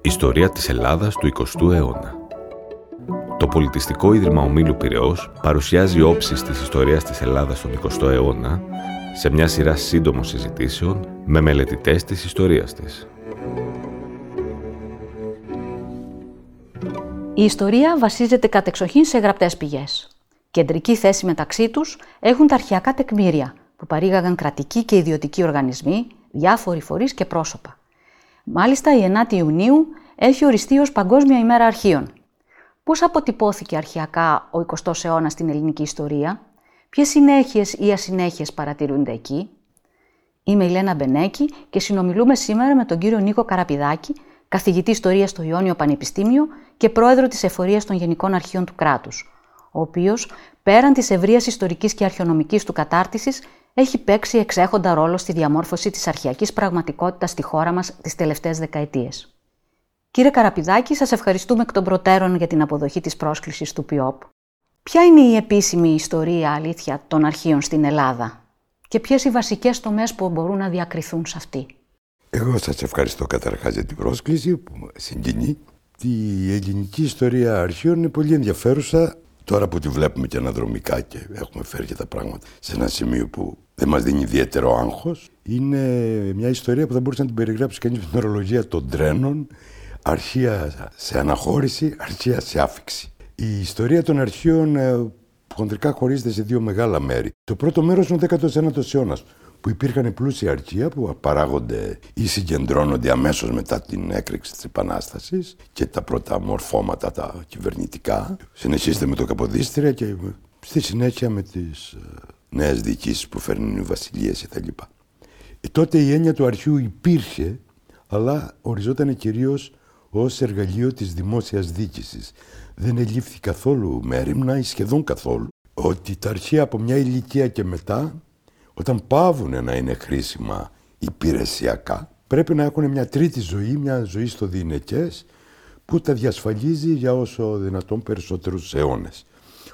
Ιστορία της Ελλάδας του 20ου αιώνα. Το Πολιτιστικό Ίδρυμα Ομίλου Πυραιός παρουσιάζει όψεις της ιστορίας της Ελλάδας στον 20ο αιώνα σε μια σειρά σύντομων συζητήσεων με μελετητές της ιστορίας της. Η ιστορία βασίζεται κατεξοχήν σε γραπτές πηγές. Κεντρική θέση μεταξύ τους έχουν τα αρχαιακά τεκμήρια που παρήγαγαν κρατικοί και ιδιωτικοί οργανισμοί, διάφοροι φορείς και πρόσωπα. Μάλιστα, η 9η Ιουνίου έχει οριστεί ως Παγκόσμια ημέρα αρχείων. Πώς αποτυπώθηκε αρχαιακά ο 20ος αιώνας στην ελληνική ιστορία, ποιες συνέχειες ή ασυνέχειες παρατηρούνται εκεί; Είμαι η Λένα Μπενέκη και συνομιλούμε σήμερα με τον κύριο Νίκο Καραπηδάκη, καθηγητή ιστορίας στο Ιόνιο Πανεπιστήμιο και πρόεδρο της Εφορίας των Γενικών Αρχείων του κράτους, ο οποίος, πέραν της ευρείας ιστορικής και αρχαιονομικής του κατάρτισης, έχει παίξει εξέχοντα ρόλο στη διαμόρφωση της αρχαιακής πραγματικότητας στη χώρα μας τις τελευταίες δεκαετίες. Κύριε Καραπηδάκη, σας ευχαριστούμε εκ των προτέρων για την αποδοχή της πρόσκλησης του ΠΙΟΠ. Ποια είναι η επίσημη ιστορία αλήθεια των αρχείων στην Ελλάδα; Και ποιες οι βασικές τομές που μπορούν να διακριθούν σε αυτή; Εγώ σας ευχαριστώ καταρχάς για την πρόσκληση που συγκινεί. Η ελληνική ιστορία αρχείων είναι πολύ ενδιαφέρουσα Τώρα που τη βλέπουμε και αναδρομικά και έχουμε φέρει και τα πράγματα σε ένα σημείο που δεν μας δίνει ιδιαίτερο άγχος, είναι μια ιστορία που θα μπορούσε να την περιγράψει κανείς με την ορολογία των τρένων, αρχεία σε αναχώρηση, αρχεία σε άφηξη. Η ιστορία των αρχείων ε, χοντρικά χωρίζεται σε δύο μεγάλα μέρη. Το πρώτο μέρος είναι ο 19ο αιώνας, που υπήρχαν πλούσια αρχεία που παράγονται ή συγκεντρώνονται αμέσως μετά την έκρηξη της Επανάστασης και τα πρώτα μορφώματα τα κυβερνητικά. Συνεχίζεται με το Καποδίστρια και στη συνέχεια με τις ε, νέες διοικήσεις που φέρνουν οι βασιλείες κτλ. Ε, τότε η έννοια του αρχείου υπήρχε, αλλά οριζόταν κυρίως ως εργαλείο της δημόσιας διοίκησης. Δεν ελήφθη καθόλου μέρημνα ή σχεδόν καθόλου ότι τα αρχεία από μια ηλικία και μετά όταν πάβουν να είναι χρήσιμα υπηρεσιακά, πρέπει να έχουν μια τρίτη ζωή, μια ζωή στο διηνεκές, που τα διασφαλίζει για όσο δυνατόν περισσότερους αιώνες.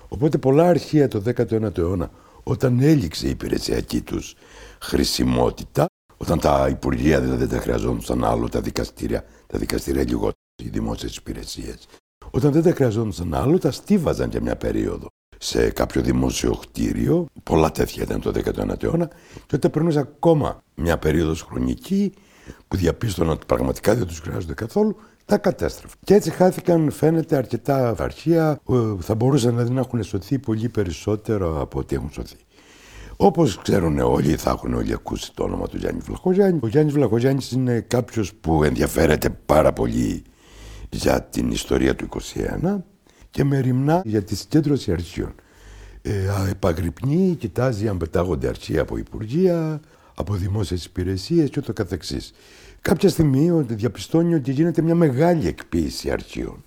Οπότε πολλά αρχεία το 19ο αιώνα, όταν έληξε η υπηρεσιακή τους χρησιμότητα, όταν τα υπουργεία δηλαδή δεν τα χρειαζόντουσαν άλλο, τα δικαστήρια, τα δικαστήρια λιγότερο, οι δημόσιες υπηρεσίες, όταν δεν τα χρειαζόντουσαν άλλο, τα στίβαζαν για μια περίοδο σε κάποιο δημόσιο κτίριο. Πολλά τέτοια ήταν το 19ο αιώνα. Και όταν περνούσε ακόμα μια περίοδος χρονική που διαπίστωναν ότι πραγματικά δεν τους χρειάζονται καθόλου, τα κατέστρεφαν. Και έτσι χάθηκαν, φαίνεται, αρκετά αρχεία. Θα μπορούσαν δηλαδή να έχουν σωθεί πολύ περισσότερο από ό,τι έχουν σωθεί. Όπως ξέρουν όλοι, θα έχουν όλοι ακούσει το όνομα του Γιάννη Βλαχογιάννη. Ο Γιάννης Βλαχογιάννης είναι κάποιος που ενδιαφέρεται πάρα πολύ για την ιστορία του 21 και μεριμνά για τη συγκέντρωση αρχείων. Ε, επαγρυπνεί, κοιτάζει αν πετάγονται αρχεία από υπουργεία, από δημόσιες υπηρεσίες και ούτω καθεξής. Κάποια στιγμή διαπιστώνει ότι γίνεται μια μεγάλη εκποίηση αρχείων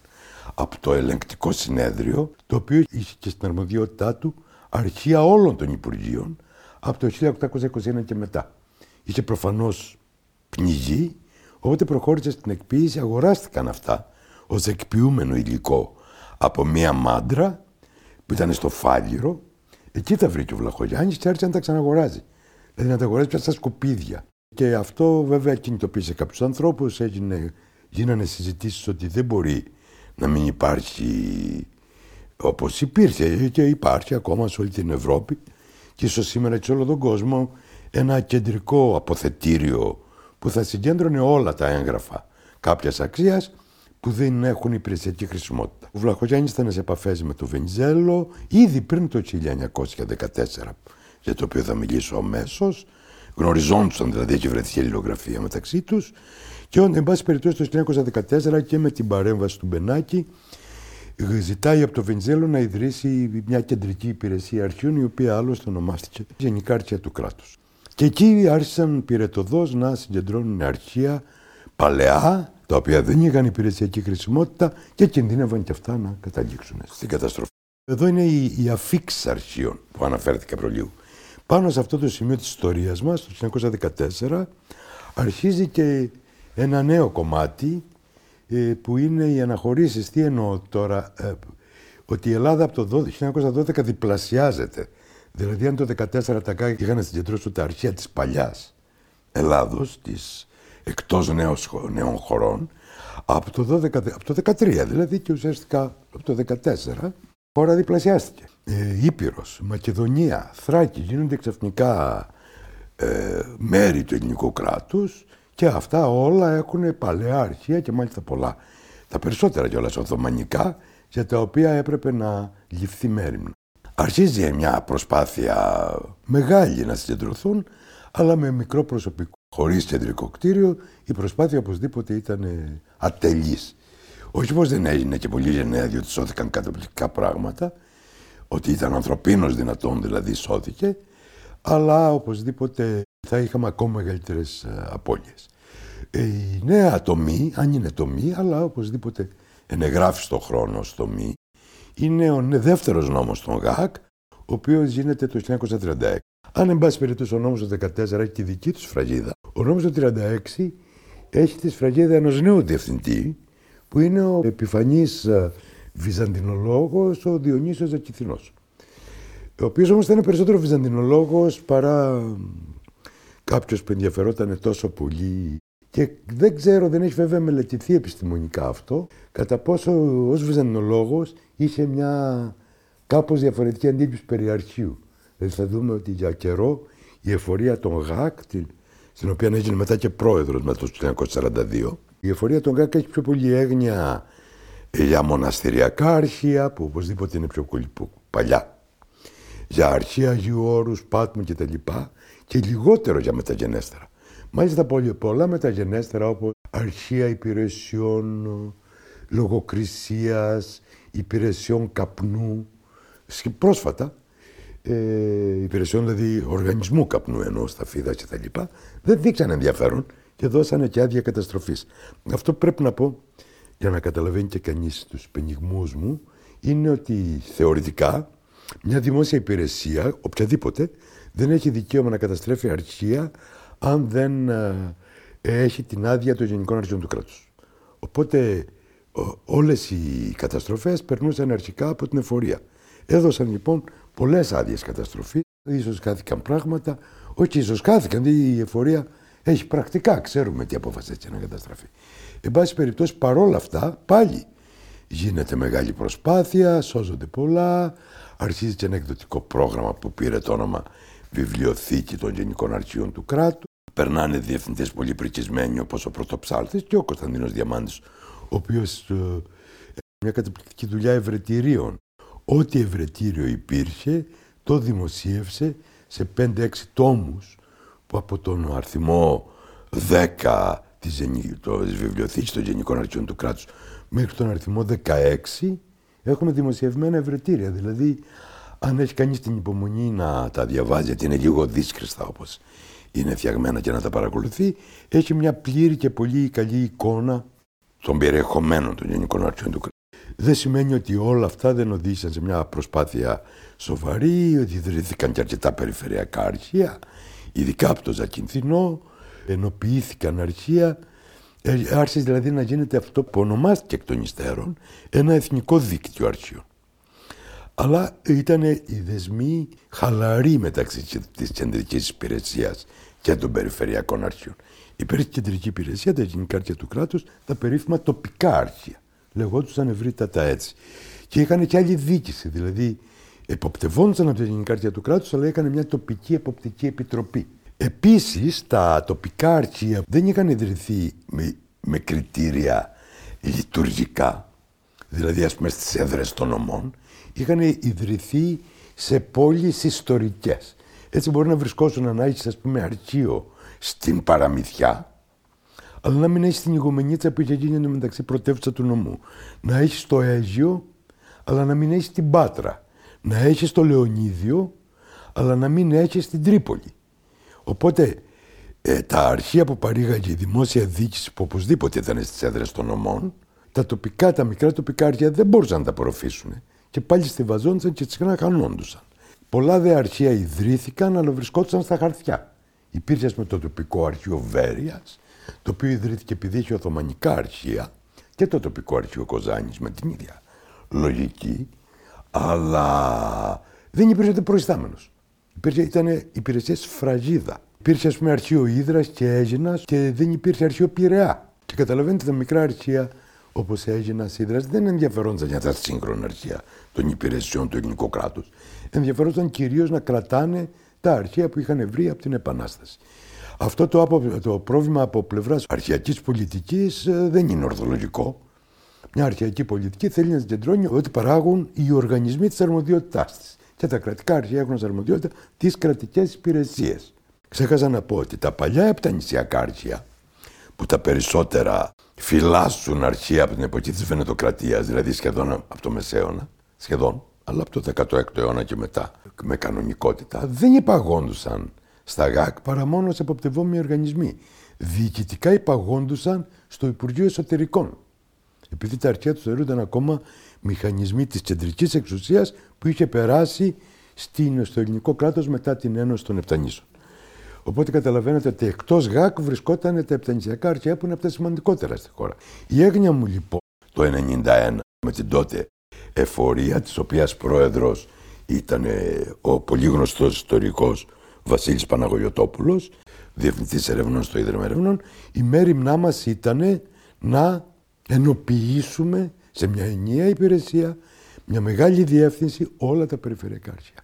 από το ελεγκτικό συνέδριο, το οποίο είχε και στην αρμοδιότητά του αρχεία όλων των Υπουργείων από το 1821 και μετά. Είχε προφανώς πνιγεί, οπότε προχώρησε στην εκποίηση, αγοράστηκαν αυτά ως εκποιούμενο υλικό από μία μάντρα που ήταν στο Φάλιρο. Εκεί τα βρήκε ο Βλαχογιάννης και άρχισε να τα ξαναγοράζει. Δηλαδή να τα αγοράζει πια στα σκουπίδια. Και αυτό βέβαια κινητοποίησε κάποιους ανθρώπους. Γίνανε συζητήσεις ότι δεν μπορεί να μην υπάρχει όπως υπήρχε και υπάρχει ακόμα σε όλη την Ευρώπη και ίσως σήμερα και σε όλο τον κόσμο ένα κεντρικό αποθετήριο που θα συγκέντρωνε όλα τα έγγραφα κάποιας αξίας που δεν έχουν υπηρεσιακή χρησιμότητα. Ο Βλαχογιάννης ήταν σε επαφές με τον Βενιζέλο ήδη πριν το 1914, για το οποίο θα μιλήσω αμέσως. Γνωριζόντουσαν δηλαδή, έχει βρεθεί αλληλογραφία μεταξύ τους. Και εν πάση περιπτώσει το 1914 και με την παρέμβαση του Μπενάκη ζητάει από τον Βενιζέλο να ιδρύσει μια κεντρική υπηρεσία αρχείων η οποία άλλωστε ονομάστηκε Γενικά Αρχεία του Κράτους. Και εκεί άρχισαν πυρετοδός να συγκεντρώνουν αρχεία παλαιά τα οποία δεν είχαν υπηρεσιακή χρησιμότητα και κινδύνευαν και αυτά να καταλήξουν στην καταστροφή. Εδώ είναι η, η αφήξη αρχείων που αναφέρθηκα προλίγου. Πάνω σε αυτό το σημείο της ιστορίας μας, το 1914, αρχίζει και ένα νέο κομμάτι ε, που είναι οι αναχωρήσεις. Τι εννοώ τώρα, ε, ότι η Ελλάδα από το 1912 διπλασιάζεται. Δηλαδή αν το 1914 τα ΚΑΚ είχαν συγκεντρώσει τα αρχεία της παλιάς Ελλάδος, της εκτός νέων χωρών από το, 12, από το 13 δηλαδή και ουσιαστικά από το 14 χώρα διπλασιάστηκε. Ε, Ήπειρος, Μακεδονία, Θράκη γίνονται ξαφνικά ε, μέρη του ελληνικού κράτους και αυτά όλα έχουν παλαιά αρχεία και μάλιστα πολλά. Τα περισσότερα κιόλας Οθωμανικά για τα οποία έπρεπε να ληφθεί μέρημνα. Αρχίζει μια προσπάθεια μεγάλη να συγκεντρωθούν, αλλά με μικρό προσωπικό. Χωρίς κεντρικό κτίριο, η προσπάθεια οπωσδήποτε ήταν ατελής. Όχι πως δεν έγινε και πολύ γενναία, διότι σώθηκαν καταπληκτικά πράγματα, ότι ήταν ανθρωπίνος δυνατόν δηλαδή σώθηκε, αλλά οπωσδήποτε θα είχαμε ακόμα μεγαλύτερες ε, απώλειες. Ε, η νέα τομή, αν είναι τομή, αλλά οπωσδήποτε ενεγράφει στον χρόνο στο μη, είναι ο δεύτερος νόμος των ΓΑΚ, ο οποίος γίνεται το 1936. Αν εν πάση περιπτώσει ο νόμος του 14 έχει τη δική του σφραγίδα, ο νόμος του 36 έχει τη σφραγίδα ενός νέου διευθυντή, που είναι ο επιφανής ε, βυζαντινολόγος, ο Διονύσιος Ζακηθινός. Ο οποίος όμως ήταν περισσότερο βυζαντινολόγος παρά κάποιος που ενδιαφερόταν τόσο πολύ και δεν ξέρω, δεν έχει βέβαια μελετηθεί επιστημονικά αυτό, κατά πόσο ως βυζαντινολόγος είχε μια κάπως διαφορετική αντίληψη περί αρχείου. Δηλαδή θα δούμε ότι για καιρό η εφορία των ΓΑΚ, την, στην οποία έγινε μετά και πρόεδρος μετά το 1942, η εφορία των ΓΑΚ έχει πιο πολύ έγνοια για μοναστηριακά αρχεία, που οπωσδήποτε είναι πιο πολύ παλιά, για αρχεία Αγίου Όρους, Πάτμου κτλ. Και λιγότερο για μεταγενέστερα. Μάλιστα πολύ πολλά μεταγενέστερα όπως αρχεία υπηρεσιών λογοκρισίας, υπηρεσιών καπνού, πρόσφατα, ε, υπηρεσιών δηλαδή οργανισμού καπνού ενώ στα φίδα και τα λοιπά, δεν δείξαν ενδιαφέρον και δώσανε και άδεια καταστροφής. Αυτό πρέπει να πω, για να καταλαβαίνει και κανείς τους πενιγμούς μου, είναι ότι θεωρητικά μια δημόσια υπηρεσία, οποιαδήποτε, δεν έχει δικαίωμα να καταστρέφει αρχεία αν δεν ε, έχει την άδεια των Γενικών Αρχών του κράτους. Οπότε όλες οι καταστροφές περνούσαν αρχικά από την εφορία. Έδωσαν λοιπόν πολλές άδειες καταστροφή, ίσως χάθηκαν πράγματα, όχι ίσως χάθηκαν, η εφορία έχει πρακτικά, ξέρουμε τι απόφαση έτσι να καταστραφεί. Εν πάση περιπτώσει παρόλα αυτά πάλι γίνεται μεγάλη προσπάθεια, σώζονται πολλά, αρχίζει και ένα εκδοτικό πρόγραμμα που πήρε το όνομα Βιβλιοθήκη των Γενικών Αρχείων του Κράτου περνάνε διευθυντές πολύ πρικισμένοι όπως ο Πρωτοψάλτης και ο Κωνσταντίνος Διαμάντης, ο οποίος ε, μια καταπληκτική δουλειά ευρετηρίων. Ό,τι ευρετήριο υπήρχε, το δημοσίευσε σε 5-6 τόμους που από τον αριθμό 10 της, της βιβλιοθήκης των Γενικών Αρχείων του κράτους μέχρι τον αριθμό 16 έχουμε δημοσιευμένα ευρετήρια. Δηλαδή, αν έχει κανείς την υπομονή να τα διαβάζει, γιατί είναι λίγο δύσκριστα όπως είναι φτιαγμένα και να τα παρακολουθεί, έχει μια πλήρη και πολύ καλή εικόνα των περιεχομένων των γενικών αρχών του κράτου. Δεν σημαίνει ότι όλα αυτά δεν οδήγησαν σε μια προσπάθεια σοβαρή, ότι ιδρύθηκαν και αρκετά περιφερειακά αρχεία, ειδικά από το Ζακυνθινό, ενοποιήθηκαν αρχεία, ε, άρχισε δηλαδή να γίνεται αυτό που ονομάστηκε εκ των υστέρων ένα εθνικό δίκτυο αρχείων. Αλλά ήταν οι δεσμοί χαλαροί μεταξύ της κεντρικής υπηρεσίας και των περιφερειακών αρχείων. Υπήρχε κεντρική υπηρεσία, τα γενικά αρχεία του κράτους, τα περίφημα τοπικά αρχεία. Λεγόντουσαν ευρύτατα έτσι. Και είχαν και άλλη δίκηση, δηλαδή εποπτευόντουσαν από τα γενικά αρχεία του κράτους, αλλά είχαν μια τοπική εποπτική επιτροπή. Επίσης, τα τοπικά αρχεία δεν είχαν ιδρυθεί με, με κριτήρια λειτουργικά, δηλαδή ας πούμε στις έδρες των νομών, είχαν ιδρυθεί σε πόλεις ιστορικές. Έτσι μπορεί να βρισκόσουν να έχει, ας πούμε, αρχείο στην παραμυθιά, αλλά να μην έχεις την ηγομενίτσα που είχε γίνει μεταξύ πρωτεύουσα του νομού. Να έχεις το Αίγιο, αλλά να μην έχεις την Πάτρα. Να έχεις το Λεωνίδιο, αλλά να μην έχεις την Τρίπολη. Οπότε ε, τα αρχεία που παρήγαγε η δημόσια διοίκηση που οπωσδήποτε ήταν στις έδρες των νομών, τα τοπικά, τα μικρά τοπικά αρχεία δεν μπορούσαν να τα απορροφήσουν. Και πάλι στηβαζόντουσαν και συχνά χανόντουσαν. Πολλά δε αρχεία ιδρύθηκαν, αλλά βρισκόντουσαν στα χαρτιά. Υπήρχε με το τοπικό αρχείο Βέρειας, το οποίο ιδρύθηκε επειδή είχε Οθωμανικά αρχεία και το τοπικό αρχείο Κοζάνης με την ίδια λογική, αλλά δεν υπήρχε ούτε προϊστάμενος. Υπήρχε, ήταν υπηρεσία σφραγίδα. Υπήρχε, ας πούμε, αρχείο Ήδρας και Έζηνα και δεν υπήρχε αρχείο Πειραιά. Και καταλαβαίνετε, τα μικρά αρχεία όπως Έζηνα, Ήδρας δεν ενδιαφερόντουσαν για τα σύγχρονα αρχεία των υπηρεσιών του ελληνικού κράτους. Ενδιαφερόντουσαν κυρίως να κρατάνε τα αρχεία που είχαν βρει από την Επανάσταση. Αυτό το, το πρόβλημα από πλευράς αρχιακή πολιτικής ε, δεν είναι ορθολογικό. Μια αρχαϊκή πολιτική θέλει να συγκεντρώνει ότι παράγουν οι οργανισμοί της αρμοδιότητάς της. Και τα κρατικά αρχεία έχουν ως αρμοδιότητα τις κρατικές υπηρεσίες. Ξέχασα να πω ότι τα παλιά επτανησιακά αρχεία, που τα περισσότερα φυλάσσουν αρχεία από την εποχή της Βενετοκρατίας, δηλαδή σχεδόν από το Μεσαίωνα, σχεδόν, αλλά από το 16ο αιώνα και μετά, με κανονικότητα, δεν υπαγόντουσαν στα ΓΑΚ παρά μόνο σε αποπτευόμενοι οργανισμοί. Διοικητικά υπαγόντουσαν στο Υπουργείο Εσωτερικών. Επειδή τα αρχαία τους θεωρούνταν ακόμα μηχανισμοί της κεντρικής εξουσίας που είχε περάσει στο ελληνικό κράτος μετά την Ένωση των Επτανήσων. Οπότε καταλαβαίνετε ότι εκτός ΓΑΚ βρισκόταν τα επτανησιακά αρχαία που είναι από τα σημαντικότερα στη χώρα. Η έγνοια μου λοιπόν το 1991 με την τότε εφορία, της οποίας πρόεδρος ήταν ο πολύ γνωστός ιστορικός Βασίλης Παναγωγιωτόπουλος, διευθυντής ερευνών στο Ίδρυμα Ερευνών, η μέρημνά μας ήταν να ενοποιήσουμε σε μια ενιαία υπηρεσία, μια μεγάλη διεύθυνση όλα τα περιφερειακά αρχεία.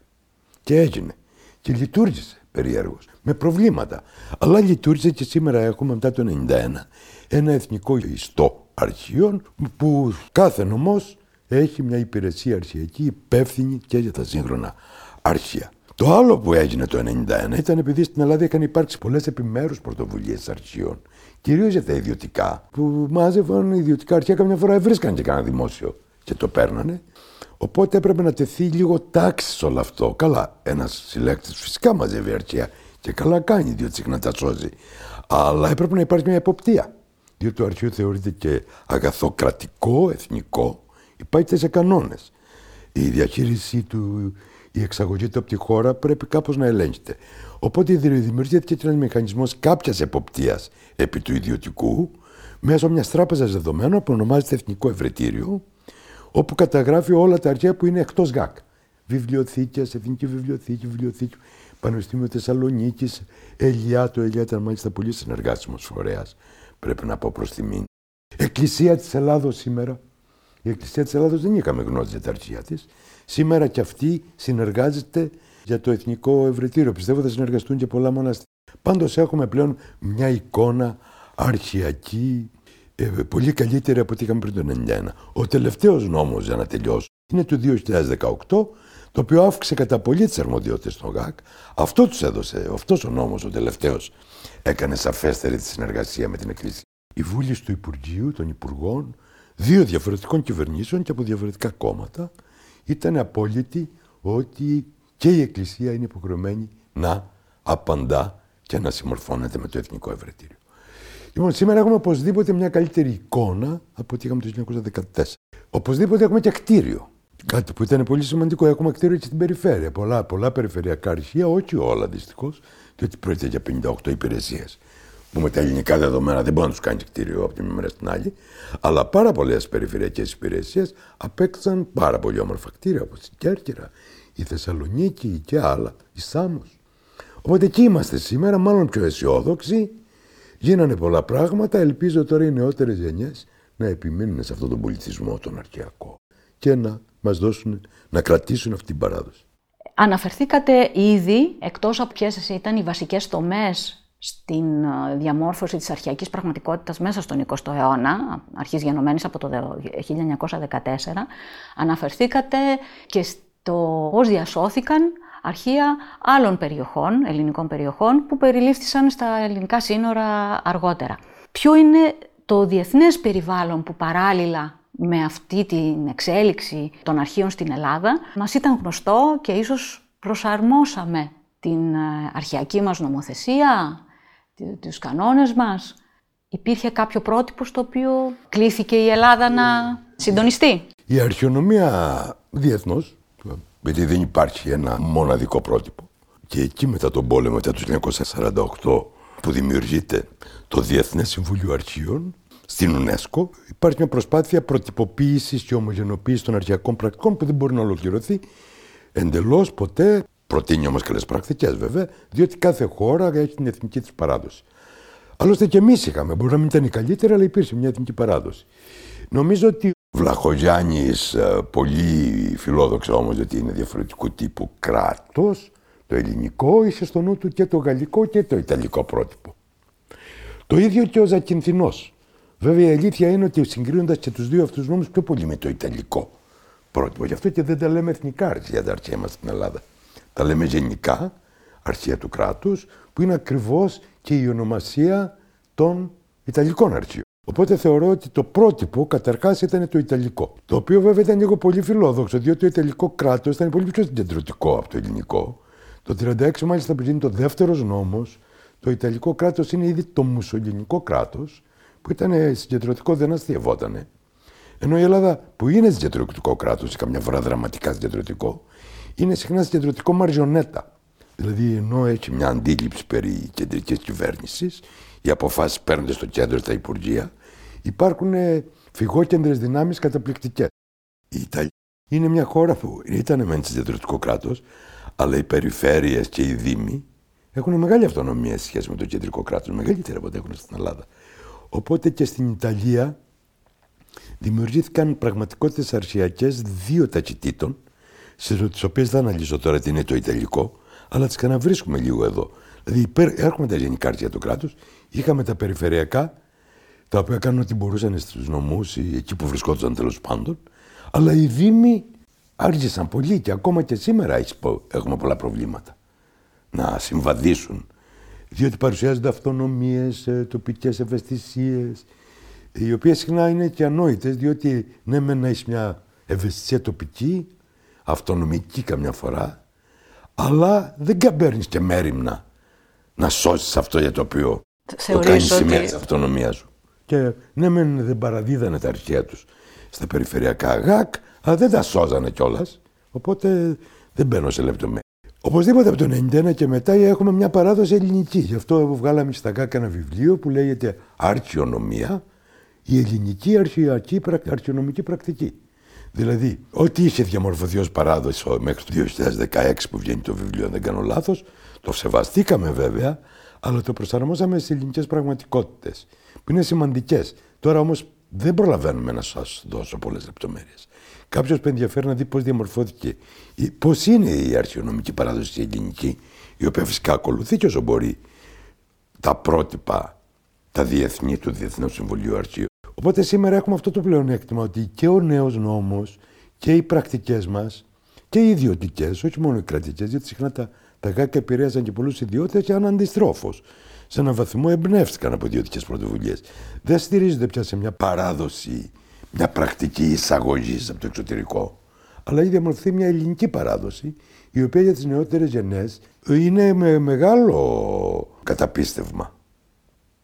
Και έγινε. Και λειτουργήσε περιέργως, με προβλήματα. Αλλά λειτουργήσε και σήμερα έχουμε μετά το 1991 ένα εθνικό ιστό αρχείων που κάθε νομός έχει μια υπηρεσία αρχιακή υπεύθυνη και για τα σύγχρονα αρχεία. Το άλλο που έγινε το 1991 ήταν επειδή στην Ελλάδα είχαν υπάρξει πολλές επιμέρους πρωτοβουλίες αρχείων. Κυρίως για τα ιδιωτικά, που μάζευαν ιδιωτικά αρχεία, καμιά φορά βρίσκαν και κανένα δημόσιο και το παίρνανε. Οπότε έπρεπε να τεθεί λίγο τάξη σε όλο αυτό. Καλά, ένας συλλέκτης φυσικά μαζεύει αρχεία και καλά κάνει, διότι συχνά τα σώζει. Αλλά έπρεπε να υπάρχει μια εποπτεία. Διότι το αρχείο θεωρείται και αγαθό κρατικό, εθνικό, υπάρχει σε κανόνες. Η διαχείρισή του η εξαγωγή του από τη χώρα πρέπει κάπως να ελέγχεται. Οπότε δημιουργήθηκε ένας μηχανισμός κάποιας εποπτείας επί του ιδιωτικού μέσω μιας τράπεζας δεδομένων που ονομάζεται Εθνικό Ευρετήριο, όπου καταγράφει όλα τα αρχαία που είναι εκτός ΓΑΚ. Βιβλιοθήκες, Εθνική Βιβλιοθήκη, Βιβλιοθήκη Πανεπιστήμιο Θεσσαλονίκης, Ελιά. Το Ελιά ήταν μάλιστα πολύ συνεργάσιμος φορέας, πρέπει να πω προς τιμήν. Εκκλησία της Ελλάδος σήμερα. Η Εκκλησία της Ελλάδος δεν είχαμε γνώση για τα αρχεία της. Σήμερα και αυτή συνεργάζεται για το Εθνικό Ευρετήριο. Πιστεύω θα συνεργαστούν και πολλά μοναστήρια. Πάντως έχουμε πλέον μια εικόνα αρχιακή, ε, πολύ καλύτερη από ό,τι είχαμε πριν το 1991. Ο τελευταίος νόμος, για να τελειώσω, είναι του 2018, το οποίο αύξησε κατά πολύ τις αρμοδιότητες των ΓΑΚ. Αυτό τους έδωσε, αυτός ο νόμος, ο τελευταίος, έκανε σαφέστερη τη συνεργασία με την Εκκλησία. Η βούληση του Υπουργείου, των Υπουργών, δύο διαφορετικών κυβερνήσεων και από διαφορετικά κόμματα, ήταν απόλυτη ότι και η Εκκλησία είναι υποχρεωμένη να απαντά και να συμμορφώνεται με το Εθνικό Ευρετήριο. Λοιπόν, σήμερα έχουμε οπωσδήποτε μια καλύτερη εικόνα από ό,τι είχαμε το 1914. Οπωσδήποτε έχουμε και κτίριο. Κάτι που ήταν πολύ σημαντικό. Έχουμε κτίριο και στην περιφέρεια. Πολλά, πολλά περιφερειακά αρχεία, όχι όλα δυστυχώς, διότι πρόκειται για 58 υπηρεσίες που με τα ελληνικά δεδομένα δεν μπορεί να τους κάνει κτίριο από τη μια μέρα στην άλλη. Αλλά πάρα πολλές περιφερειακές υπηρεσίες απέκτησαν πάρα πολύ όμορφα κτίρια όπως η Κέρκυρα, η Θεσσαλονίκη και άλλα, η Σάμος. Οπότε εκεί είμαστε σήμερα, μάλλον πιο αισιόδοξοι. Γίνανε πολλά πράγματα. Ελπίζω τώρα οι νεότερες γενιές να επιμείνουν σε αυτόν τον πολιτισμό τον αρχαιακό και να μας δώσουν, να κρατήσουν αυτή την παράδοση. Αναφερθήκατε ήδη, εκτός από ποιες ήταν οι βασικές τομές στην ε, διαμόρφωση της αρχαϊκής πραγματικότητας μέσα στον 20ο αιώνα, αρχής γενομένης από το 1914, αναφερθήκατε και στο πώς διασώθηκαν αρχεία άλλων περιοχών, ελληνικών περιοχών, που περιλήφθησαν στα ελληνικά σύνορα αργότερα. Ποιο είναι το διεθνές περιβάλλον που παράλληλα με αυτή την εξέλιξη των αρχείων στην Ελλάδα μας ήταν γνωστό και ίσως προσαρμόσαμε την ε, αρχαϊκή μας νομοθεσία, τους κανόνες μας. Υπήρχε κάποιο πρότυπο στο οποίο κλήθηκε η Ελλάδα να συντονιστεί; Η αρχαιονομία διεθνώς, γιατί δεν υπάρχει ένα μοναδικό πρότυπο, και εκεί μετά τον πόλεμο, μετά το 1948, που δημιουργείται το Διεθνές Συμβούλιο Αρχείων, στην UNESCO υπάρχει μια προσπάθεια προτυποποίησης και ομογενοποίησης των αρχαιακών πρακτικών που δεν μπορεί να ολοκληρωθεί εντελώς ποτέ Προτείνει όμως καλές πρακτικές βέβαια, διότι κάθε χώρα έχει την εθνική της παράδοση. Άλλωστε και εμείς είχαμε. Μπορεί να μην ήταν η καλύτερη, αλλά υπήρξε μια εθνική παράδοση. Νομίζω ότι ο Βλαχογιάννης, ε, πολύ φιλόδοξο όμως, ότι είναι διαφορετικού τύπου κράτος, το ελληνικό, είχε στο νου του και το γαλλικό και το ιταλικό πρότυπο. Το ίδιο και ο Ζακυνθινός. Βέβαια η αλήθεια είναι ότι συγκρίνοντας και τους δύο αυτούς νόμους πιο πολύ με το ιταλικό πρότυπο. Γι' αυτό και δεν τα λέμε εθνικά αρχαία τα αρχαία μας στην Ελλάδα. Τα λέμε γενικά αρχαία του κράτους, που είναι ακριβώς και η ονομασία των Ιταλικών αρχείων. Οπότε θεωρώ ότι το πρότυπο καταρχάς ήταν το Ιταλικό. Το οποίο βέβαια ήταν λίγο πολύ φιλόδοξο, διότι το Ιταλικό κράτος ήταν πολύ πιο συγκεντρωτικό από το ελληνικό. Το 1936, μάλιστα, που γίνει το δεύτερος νόμος, το Ιταλικό κράτος είναι ήδη το μουσολινικό κράτος, που ήταν συγκεντρωτικό, δεν αστειευότανε. Ενώ η Ελλάδα, που είναι συγκεντρωτικό κράτος, καμιά φορά δραματικά συγκεντρωτικό, είναι συχνά συγκεντρωτικό μαριονέτα. Δηλαδή, ενώ έχει μια αντίληψη περί κεντρικής κυβέρνησης, οι αποφάσεις παίρνονται στο κέντρο στα Υπουργεία, υπάρχουν φυγόκεντρες δυνάμεις καταπληκτικές. Η Ιταλία είναι μια χώρα που ήταν μεν συγκεντρωτικό κράτος, αλλά οι περιφέρειες και οι δήμοι έχουν μεγάλη αυτονομία σε σχέση με το κεντρικό κράτος, μεγαλύτερη από ό,τι έχουν στην Ελλάδα. Οπότε και στην Ιταλία δημιουργήθηκαν πραγματικότητες αρχαιακές δύο ταχυτήτων, τις οποίες θα αναλύσω τώρα τι είναι το Ιταλικό, αλλά τις ξαναβρίσκουμε λίγο εδώ. Δηλαδή, έχουμε τα γενικά αρχαία του κράτους, είχαμε τα περιφερειακά, τα οποία κάνουν ό,τι μπορούσαν στους νομούς ή εκεί που βρισκόταν τέλος πάντων, αλλά οι Δήμοι άργησαν πολύ και ακόμα και σήμερα έχουμε πολλά προβλήματα να συμβαδίσουν. Διότι παρουσιάζονται αυτονομίες, τοπικές ευαισθησίες, οι οποίες συχνά είναι και ανόητες, διότι ναι, με να έχεις μια ευαισθησία τοπική, αυτονομική καμιά φορά, αλλά δεν παίρνει και μέρημνα να σώσεις αυτό για το οποίο το κάνεις σημαία της αυτονομίας σου. Και ναι, μεν δεν παραδίδανε τα αρχαία τους στα περιφερειακά ΓΑΚ, αλλά δεν τα σώζανε κιόλας. Οπότε δεν μπαίνω σε λεπτομέρειες. Οπωσδήποτε από το 1991 και μετά έχουμε μια παράδοση ελληνική. Γι' αυτό βγάλαμε στα ΓΑΚ ένα βιβλίο που λέγεται Αρχαιονομία, η ελληνική αρχαιιακή αρχαιονομική πρακτική. Δηλαδή, ό,τι είχε διαμορφωθεί ως παράδοση μέχρι το 2016 που βγαίνει το βιβλίο, αν δεν κάνω λάθος, το σεβαστήκαμε βέβαια, αλλά το προσαρμόσαμε στις ελληνικές πραγματικότητες, που είναι σημαντικές. Τώρα όμως δεν προλαβαίνουμε να σας δώσω πολλές λεπτομέρειες. Κάποιος που ενδιαφέρει να δει πώς διαμορφώθηκε, πώς είναι η αρχαιονομική παράδοση η ελληνική, η οποία φυσικά ακολουθεί και όσο μπορεί τα πρότυπα, τα διεθνή του Διεθνούς Συμβουλίου Αρχείου. Οπότε σήμερα έχουμε αυτό το πλεονέκτημα ότι και ο νέος νόμος και οι πρακτικές μας και οι ιδιωτικές, όχι μόνο οι κρατικές, γιατί συχνά τα, τα ΓΑΚ επηρέαζαν και πολλούς ιδιώτες και αν αντιστρόφως. Σε έναν βαθμό εμπνεύστηκαν από ιδιωτικές πρωτοβουλίες. Δεν στηρίζονται πια σε μια παράδοση, μια πρακτική εισαγωγής από το εξωτερικό, αλλά έχει διαμορφωθεί μια ελληνική παράδοση, η οποία για τις νεότερες γενναίε είναι με μεγάλο καταπίστευμα.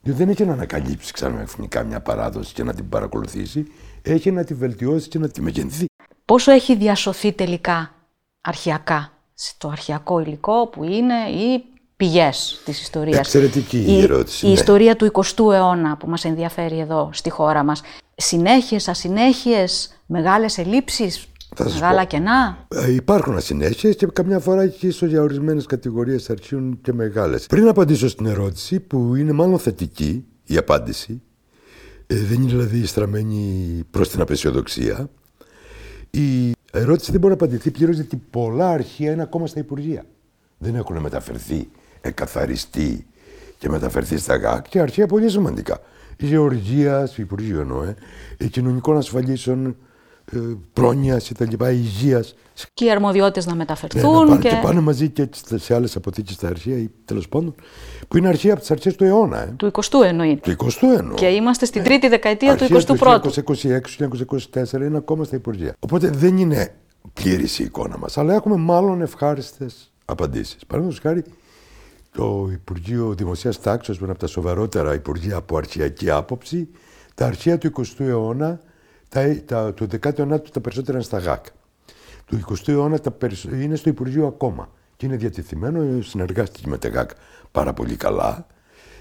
Διότι δεν έχει να ανακαλύψει εθνικά μια παράδοση και να την παρακολουθήσει, έχει να τη βελτιώσει και να τη μεγενθεί. Πόσο έχει διασωθεί τελικά αρχιακά; Στο αρχιακό υλικό που είναι οι πηγές της ιστορίας. Εξαιρετική η, η ερώτηση. Η ναι. ιστορία του 20ου αιώνα που μας ενδιαφέρει εδώ στη χώρα μας. Συνέχειες, ασυνέχειες, μεγάλες ελλείψεις, Μεγάλα κενά. Ε, υπάρχουν ασυνέχειες και καμιά φορά έχει ίσω για ορισμένες κατηγορίες αρχείων και μεγάλες. Πριν απαντήσω στην ερώτηση, που είναι μάλλον θετική η απάντηση, ε, δεν είναι δηλαδή στραμμένη προς την απεσιοδοξία, η ερώτηση δεν μπορεί να απαντηθεί πλήρως γιατί πολλά αρχεία είναι ακόμα στα Υπουργεία. Δεν έχουν μεταφερθεί, εκαθαριστεί και μεταφερθεί στα ΓΑΚ και αρχεία πολύ σημαντικά. Η Γεωργία, Υπουργείο εννοώ, ε, κοινωνικών ασφαλίσεων, ε, πρόνοιας λοιπά, υγείας. Και οι αρμοδιότητες να μεταφερθούν. Ναι, να και... και πάνε μαζί και σε άλλες αποθήκες στα αρχεία ή τέλος πάντων. Που είναι αρχεία από τις αρχές του αιώνα. Ε. Του 20ου εννοείται. Του 20ου εννοώ. Και είμαστε στην τρίτη δεκαετία του 21ου. Το 1926-1924 είναι ακόμα στα Υπουργεία. Οπότε δεν είναι πλήρης η εικόνα μας. Αλλά έχουμε μάλλον ευχάριστες απαντήσεις. Παραδείγματος χάρη, το Υπουργείο Δημοσίας Τάξης, που είναι από τα σοβαρότερα Υπουργεία από αρχιακή άποψη, τα αρχεία του 20ου αιώνα τα, τα, του 19ου τα περισσότερα είναι στα ΓΑΚ. Του 20ου αιώνα τα είναι στο Υπουργείο ακόμα. Και είναι διατεθειμένο, συνεργάστηκε με τα ΓΑΚ πάρα πολύ καλά,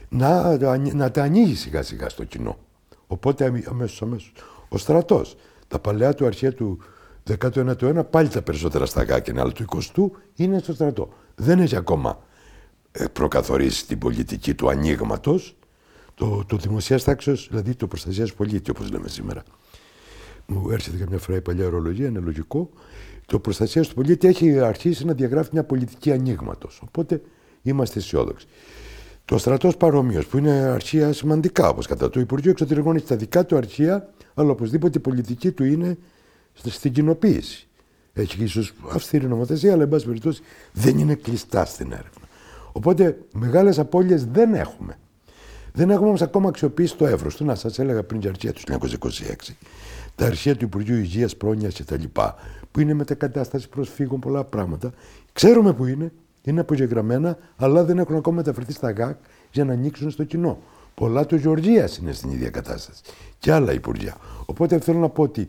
να, να τα ανοίγει σιγά σιγά στο κοινό. Οπότε αμέσως αμέσως. Ο στρατός, τα παλαιά του αρχαία του 19ου αιώνα πάλι τα περισσότερα στα γάκια, αλλά του 20ου είναι στο στρατό. Δεν έχει ακόμα ε, προκαθορίσει την πολιτική του ανοίγματος, το, το δημοσία τάξεως, δηλαδή το προστασίας πολίτη, όπως λέμε σήμερα. Μου έρχεται καμιά φορά η παλιά ορολογία, είναι λογικό. Το προστασίας του πολίτη έχει αρχίσει να διαγράφει μια πολιτική ανοίγματος. Οπότε είμαστε αισιόδοξοι. Το στρατός παρόμοιο, που είναι αρχεία σημαντικά, όπως κατά το Υπουργείο Εξωτερικών έχει τα δικά του αρχεία, αλλά οπωσδήποτε η πολιτική του είναι στην κοινοποίηση. Έχει ίσως αυστηρή νομοθεσία, αλλά εν πάση περιπτώσει δεν είναι κλειστά στην έρευνα. Οπότε μεγάλες απώλειες δεν έχουμε. Δεν έχουμε όμως ακόμα αξιοποιήσει το εύρος του. Να σας έλεγα πριν την αρχαία τους 1926, τα αρχαία του Υπουργείου Υγείας, Πρόνοιας κτλ. που είναι μετακατάσταση προσφύγων, πολλά πράγματα. Ξέρουμε που είναι, είναι απογεγραμμένα, αλλά δεν έχουν ακόμα μεταφερθεί στα ΓΑΚ για να ανοίξουν στο κοινό. Πολλά του Γεωργίας είναι στην ίδια κατάσταση. Και άλλα Υπουργεία. Οπότε θέλω να πω ότι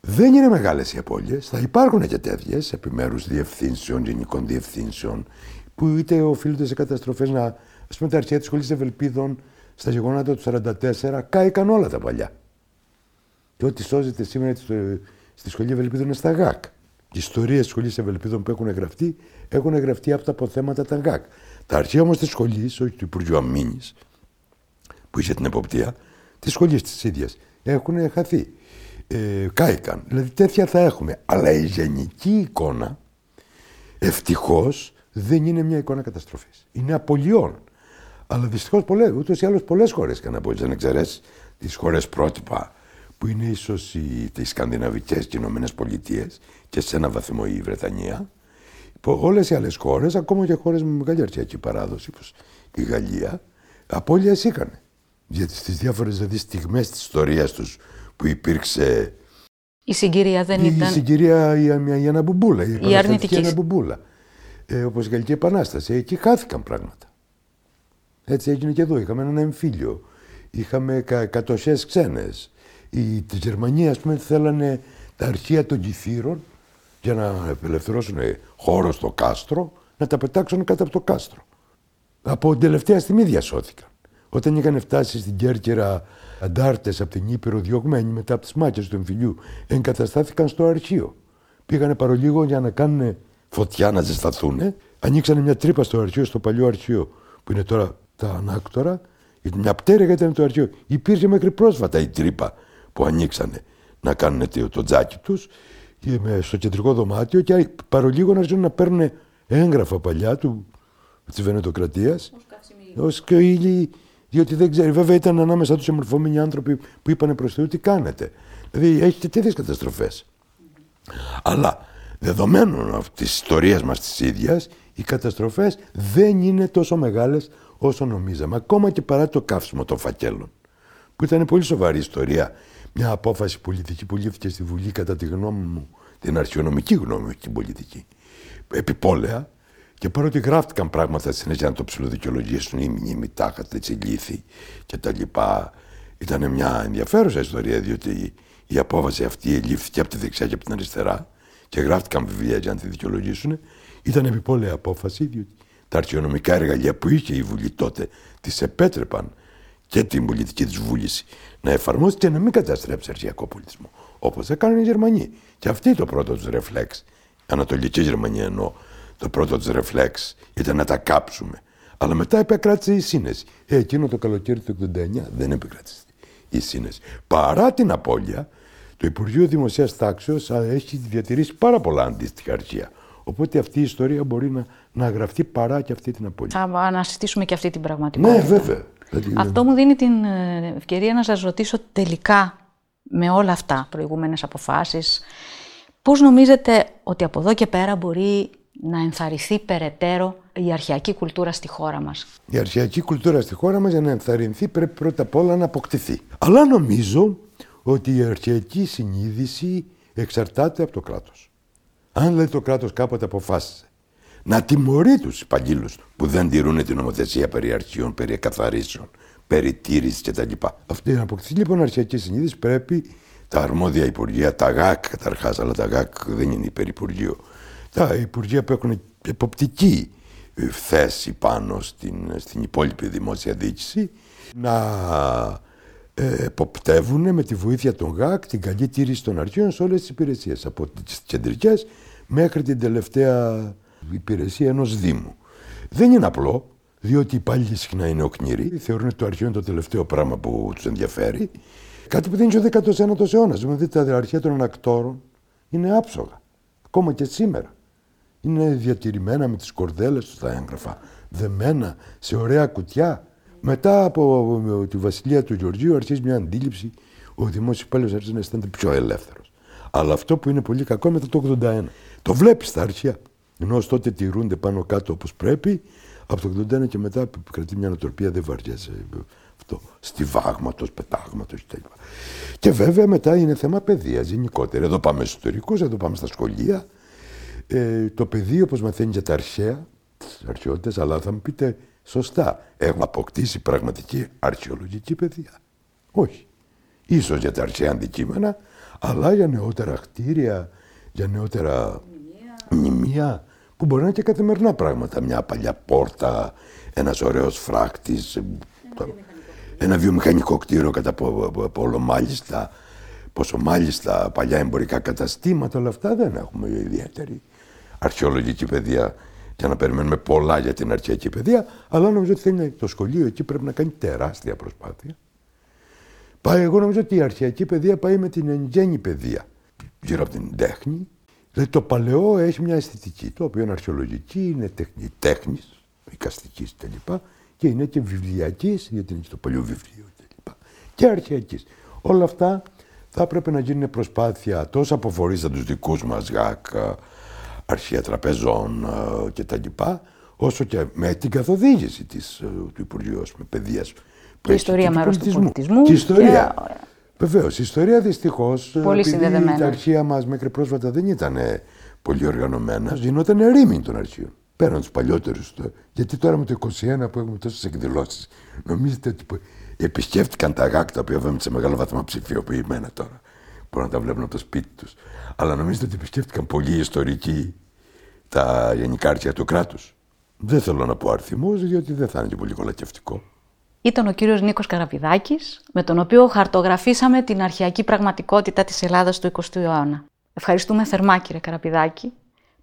δεν είναι μεγάλες οι απώλειες. Θα υπάρχουν και τέτοιες επιμέρους διευθύνσεων, γενικών διευθύνσεων, που είτε οφείλονται σε καταστροφές να. Α πούμε, τα αρχαία της σχολής Ευελπίδων στα γεγονότα του 1944 κάηκαν όλα τα παλιά. Και ό,τι σώζεται σήμερα στη σχολή Ευελπίδων είναι στα ΓΑΚ. Οι ιστορίες τη σχολής Ευελπίδων που έχουν γραφτεί έχουν γραφτεί από τα αποθέματα τα ΓΑΚ. Τα αρχαία όμως της σχολής, όχι του Υπουργείου Αμήνης, που είχε την εποπτεία, της σχολής της ίδιας, έχουν χαθεί. Ε, κάηκαν. Δηλαδή τέτοια θα έχουμε. Αλλά η γενική εικόνα, ευτυχώς, δεν είναι μια εικόνα καταστροφής. Είναι απολειών. Αλλά δυστυχώς πολλές, ούτως ή άλλως πολλές χώρες έκαναν απολύσει. Δεν εξαιρέσεις τις χώρες πρότυπα που είναι ίσως οι σκανδιναβικές και οι Ηνωμένες Πολιτείες και σε ένα βαθμό η Βρετανία. Όλες οι άλλες χώρες, ακόμα και χώρες με μεγάλη αρχαϊκή παράδοση, όπως η Γαλλία, απώλειες είχαν. Γιατί στις διάφορες δηλαδή, στιγμές της ιστορίας τους που υπήρξε. Η συγκυρία δεν η, ήταν. Η συγκυρία η, η, η αναμπουμπούλα. Η, η αρνητική. αναμπουμπούλα. Ε, Όπως η Γαλλική Επανάσταση. Εκεί χάθηκαν πράγματα. Έτσι έγινε και εδώ. Είχαμε έναν εμφύλιο. Είχαμε κατοχέ ξένες. Της Γερμανίας, ας πούμε, θέλανε τα αρχεία των κυθύρων για να απελευθερώσουν χώρο στο κάστρο, να τα πετάξουν κάτω από το κάστρο. Από την τελευταία στιγμή διασώθηκαν. Όταν είχαν φτάσει στην Κέρκυρα αντάρτες από την Ήπειρο διωγμένοι μετά από τις μάχες του εμφυλιού, εγκαταστάθηκαν στο αρχείο. Πήγανε παρολίγο για να κάνουν φωτιά να ζεσταθούν. Ανοίξανε μια τρύπα στο αρχείο, στο παλιό αρχείο που είναι τώρα τα ανάκτορα. Μια πτέρυγα ήταν το αρχείο. Υπήρχε μέχρι πρόσφατα η τρύπα που ανοίξανε να κάνουν το τζάκι τους στο κεντρικό δωμάτιο και παρολίγο να αρχίσουν να παίρνουν έγγραφα παλιά του της Βενετοκρατίας. Ω διότι δεν ξέρει. Βέβαια ήταν ανάμεσα τους εμορφωμένοι άνθρωποι που είπαν προς Θεού τι κάνετε; Δηλαδή έχετε τέτοιες καταστροφές. Αλλά δεδομένων της ιστορίας μας της ίδιας, οι καταστροφές δεν είναι τόσο μεγάλες όσο νομίζαμε. Ακόμα και παρά το καύσιμο των φακέλων. Που ήταν πολύ σοβαρή ιστορία. Μια απόφαση πολιτική που λήφθηκε στη Βουλή, κατά τη γνώμη μου, την αρχαιονομική γνώμη, όχι την πολιτική. Επιπόλαια, και παρότι γράφτηκαν πράγματα στη συνέχεια να το ψηλοδικαιολογήσουν οι μνήμοι, τάχατε, λύθη και τα λοιπά, ήταν μια ενδιαφέρουσα ιστορία διότι η απόφαση αυτή λήφθηκε από τη δεξιά και από την αριστερά και γράφτηκαν βιβλία για να τη δικαιολογήσουν. Ήταν επιπόλαια απόφαση διότι τα αρχαιονομικά εργαλεία που είχε η Βουλή τότε τη επέτρεπαν και την πολιτική της βούληση να εφαρμόσει και να μην καταστρέψει αρχαιακό πολιτισμό. Όπως έκαναν οι Γερμανοί. Και αυτή το πρώτο του ρεφλέξ. Ανατολική Γερμανία εννοώ το πρώτο της ρεφλέξ ήταν να τα κάψουμε. Αλλά μετά επεκράτησε η σύνεση. Ε, εκείνο το καλοκαίρι του 89 δεν επικράτησε η σύνεση. Παρά την απώλεια, το Υπουργείο Δημοσίας Τάξεως έχει διατηρήσει πάρα πολλά αντίστοιχα αρχεία. Οπότε αυτή η ιστορία μπορεί να, να γραφτεί παρά και αυτή την απώλεια. Θα αναζητήσουμε και αυτή την πραγματικότητα. Ναι, βέβαια. Αυτό μου δίνει την ε, ευκαιρία να σας ρωτήσω τελικά με όλα αυτά, προηγούμενες αποφάσεις, πώς νομίζετε ότι από εδώ και πέρα μπορεί να ενθαρρυνθεί περαιτέρω η αρχαϊκή κουλτούρα στη χώρα μας; Η αρχαϊκή κουλτούρα στη χώρα μας για να ενθαρρυνθεί πρέπει πρώτα απ' όλα να αποκτηθεί. Αλλά νομίζω ότι η αρχαϊκή συνείδηση εξαρτάται από το κράτος. Αν δηλαδή το κράτος κάποτε αποφάσισε να τιμωρεί τους υπαλλήλους που δεν τηρούν την νομοθεσία περί αρχείων, περί εκαθαρίσεων, περί τήρησης κτλ. Αυτή να αποκτηθεί λοιπόν αρχαϊκή συνείδηση πρέπει τα αρμόδια υπουργεία, τα ΓΑΚ καταρχάς, αλλά τα ΓΑΚ δεν είναι υπερυπουργείο, τα υπουργεία που έχουν εποπτική ε, θέση πάνω στην, στην υπόλοιπη δημόσια διοίκηση να ε, εποπτεύουν με τη βοήθεια των ΓΑΚ την καλή τήρηση των αρχείων σε όλες τις υπηρεσίες. Από τις κεντρικές μέχρι την τελευταία υπηρεσία ενός Δήμου. Δεν είναι απλό, διότι οι υπάλληλοι συχνά είναι οκνηροί. Θεωρούν ότι το αρχείο είναι το τελευταίο πράγμα που τους ενδιαφέρει. Κάτι που δεν είναι ο 19ο αιώνας. Δηλαδή τα αρχεία των ανακτόρων είναι άψογα. Ακόμα και σήμερα. Είναι διατηρημένα με τις κορδέλες τους τα έγγραφα. Δεμένα σε ωραία κουτιά. Μετά από τη βασιλεία του Γεωργίου αρχίζει μια αντίληψη. Ο δημόσιο υπάλληλο αρχίζει να αισθάνεται πιο ελεύθερος. Αλλά αυτό που είναι πολύ κακό μετά το 81. Το βλέπεις στα αρχεία. Ενώ τότε τηρούνται πάνω κάτω όπως πρέπει, από το 81 και μετά κρατεί μια νοοτροπία, δεν βαριέσαι αυτό. Στιβάγματος, πετάγματος κτλ. Και βέβαια μετά είναι θέμα παιδείας γενικότερα. Εδώ πάμε στους ιστορικούς, εδώ πάμε στα σχολεία. Ε, το παιδί, όπως μαθαίνει για τα αρχαία, τις αρχαιότητες, αλλά θα μου πείτε σωστά, έχουμε αποκτήσει πραγματική αρχαιολογική παιδεία; Όχι. Ίσως για τα αρχαία αντικείμενα, αλλά για νεότερα κτίρια, για νεότερα μνημεία που μπορεί να είναι και καθημερινά πράγματα. Μια παλιά πόρτα, ένας ωραίος φράκτη, ένα βιομηχανικό κτίριο κατά πόλο μάλιστα. Πόσο μάλιστα παλιά εμπορικά καταστήματα, όλα αυτά δεν έχουμε ιδιαίτερη αρχαιολογική παιδεία για να περιμένουμε πολλά για την αρχαϊκή παιδεία, αλλά νομίζω ότι θέλει το σχολείο εκεί πρέπει να κάνει τεράστια προσπάθεια. Πάει, εγώ νομίζω ότι η αρχαϊκή παιδεία πάει με την εγγέννη παιδεία γύρω από την τέχνη, Δηλαδή το παλαιό έχει μια αισθητική, το οποίο είναι αρχαιολογική, είναι τέχνη, τέχνης, οικαστικής κλπ. Και είναι και βιβλιακής, γιατί είναι το παλιό βιβλίο κλπ. Και αρχαϊκή. Όλα αυτά θα έπρεπε να γίνουν προσπάθεια τόσο από φορείς σαν τους δικούς μας ΓΑΚ, αρχαία τραπεζών κτλ. όσο και με την καθοδήγηση της, του Υπουργείου Παιδείας. Και η ιστορία μέρο του πολιτισμού. Και η ιστορία. Βεβαίως. Η ιστορία δυστυχώς. Πολύ Τα αρχεία μας μέχρι πρόσφατα δεν ήταν πολύ οργανωμένα. Γινόταν ερήμην των αρχείων. Πέραν τους παλιότερους. Γιατί τώρα με το 21 που έχουμε τόσες εκδηλώσεις, νομίζετε ότι επισκέφτηκαν τα ΓΑΚ τα οποία βέβαια σε μεγάλο βαθμό ψηφιοποιημένα τώρα. Μπορούν να τα βλέπουν από το σπίτι τους. Αλλά νομίζετε ότι επισκέφτηκαν πολλοί ιστορικοί τα γενικά αρχεία του κράτους; Δεν θέλω να πω αριθμού, διότι δεν θα είναι και πολύ κολακευτικό ήταν ο κύριος Νίκος Καραπηδάκης, με τον οποίο χαρτογραφήσαμε την αρχαϊκή πραγματικότητα της Ελλάδας του 20ου αιώνα. Ευχαριστούμε θερμά κύριε Καραπηδάκη.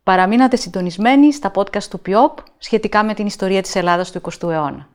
Παραμείνατε συντονισμένοι στα podcast του ΠΙΟΠ σχετικά με την ιστορία της Ελλάδας του 20ου αιώνα.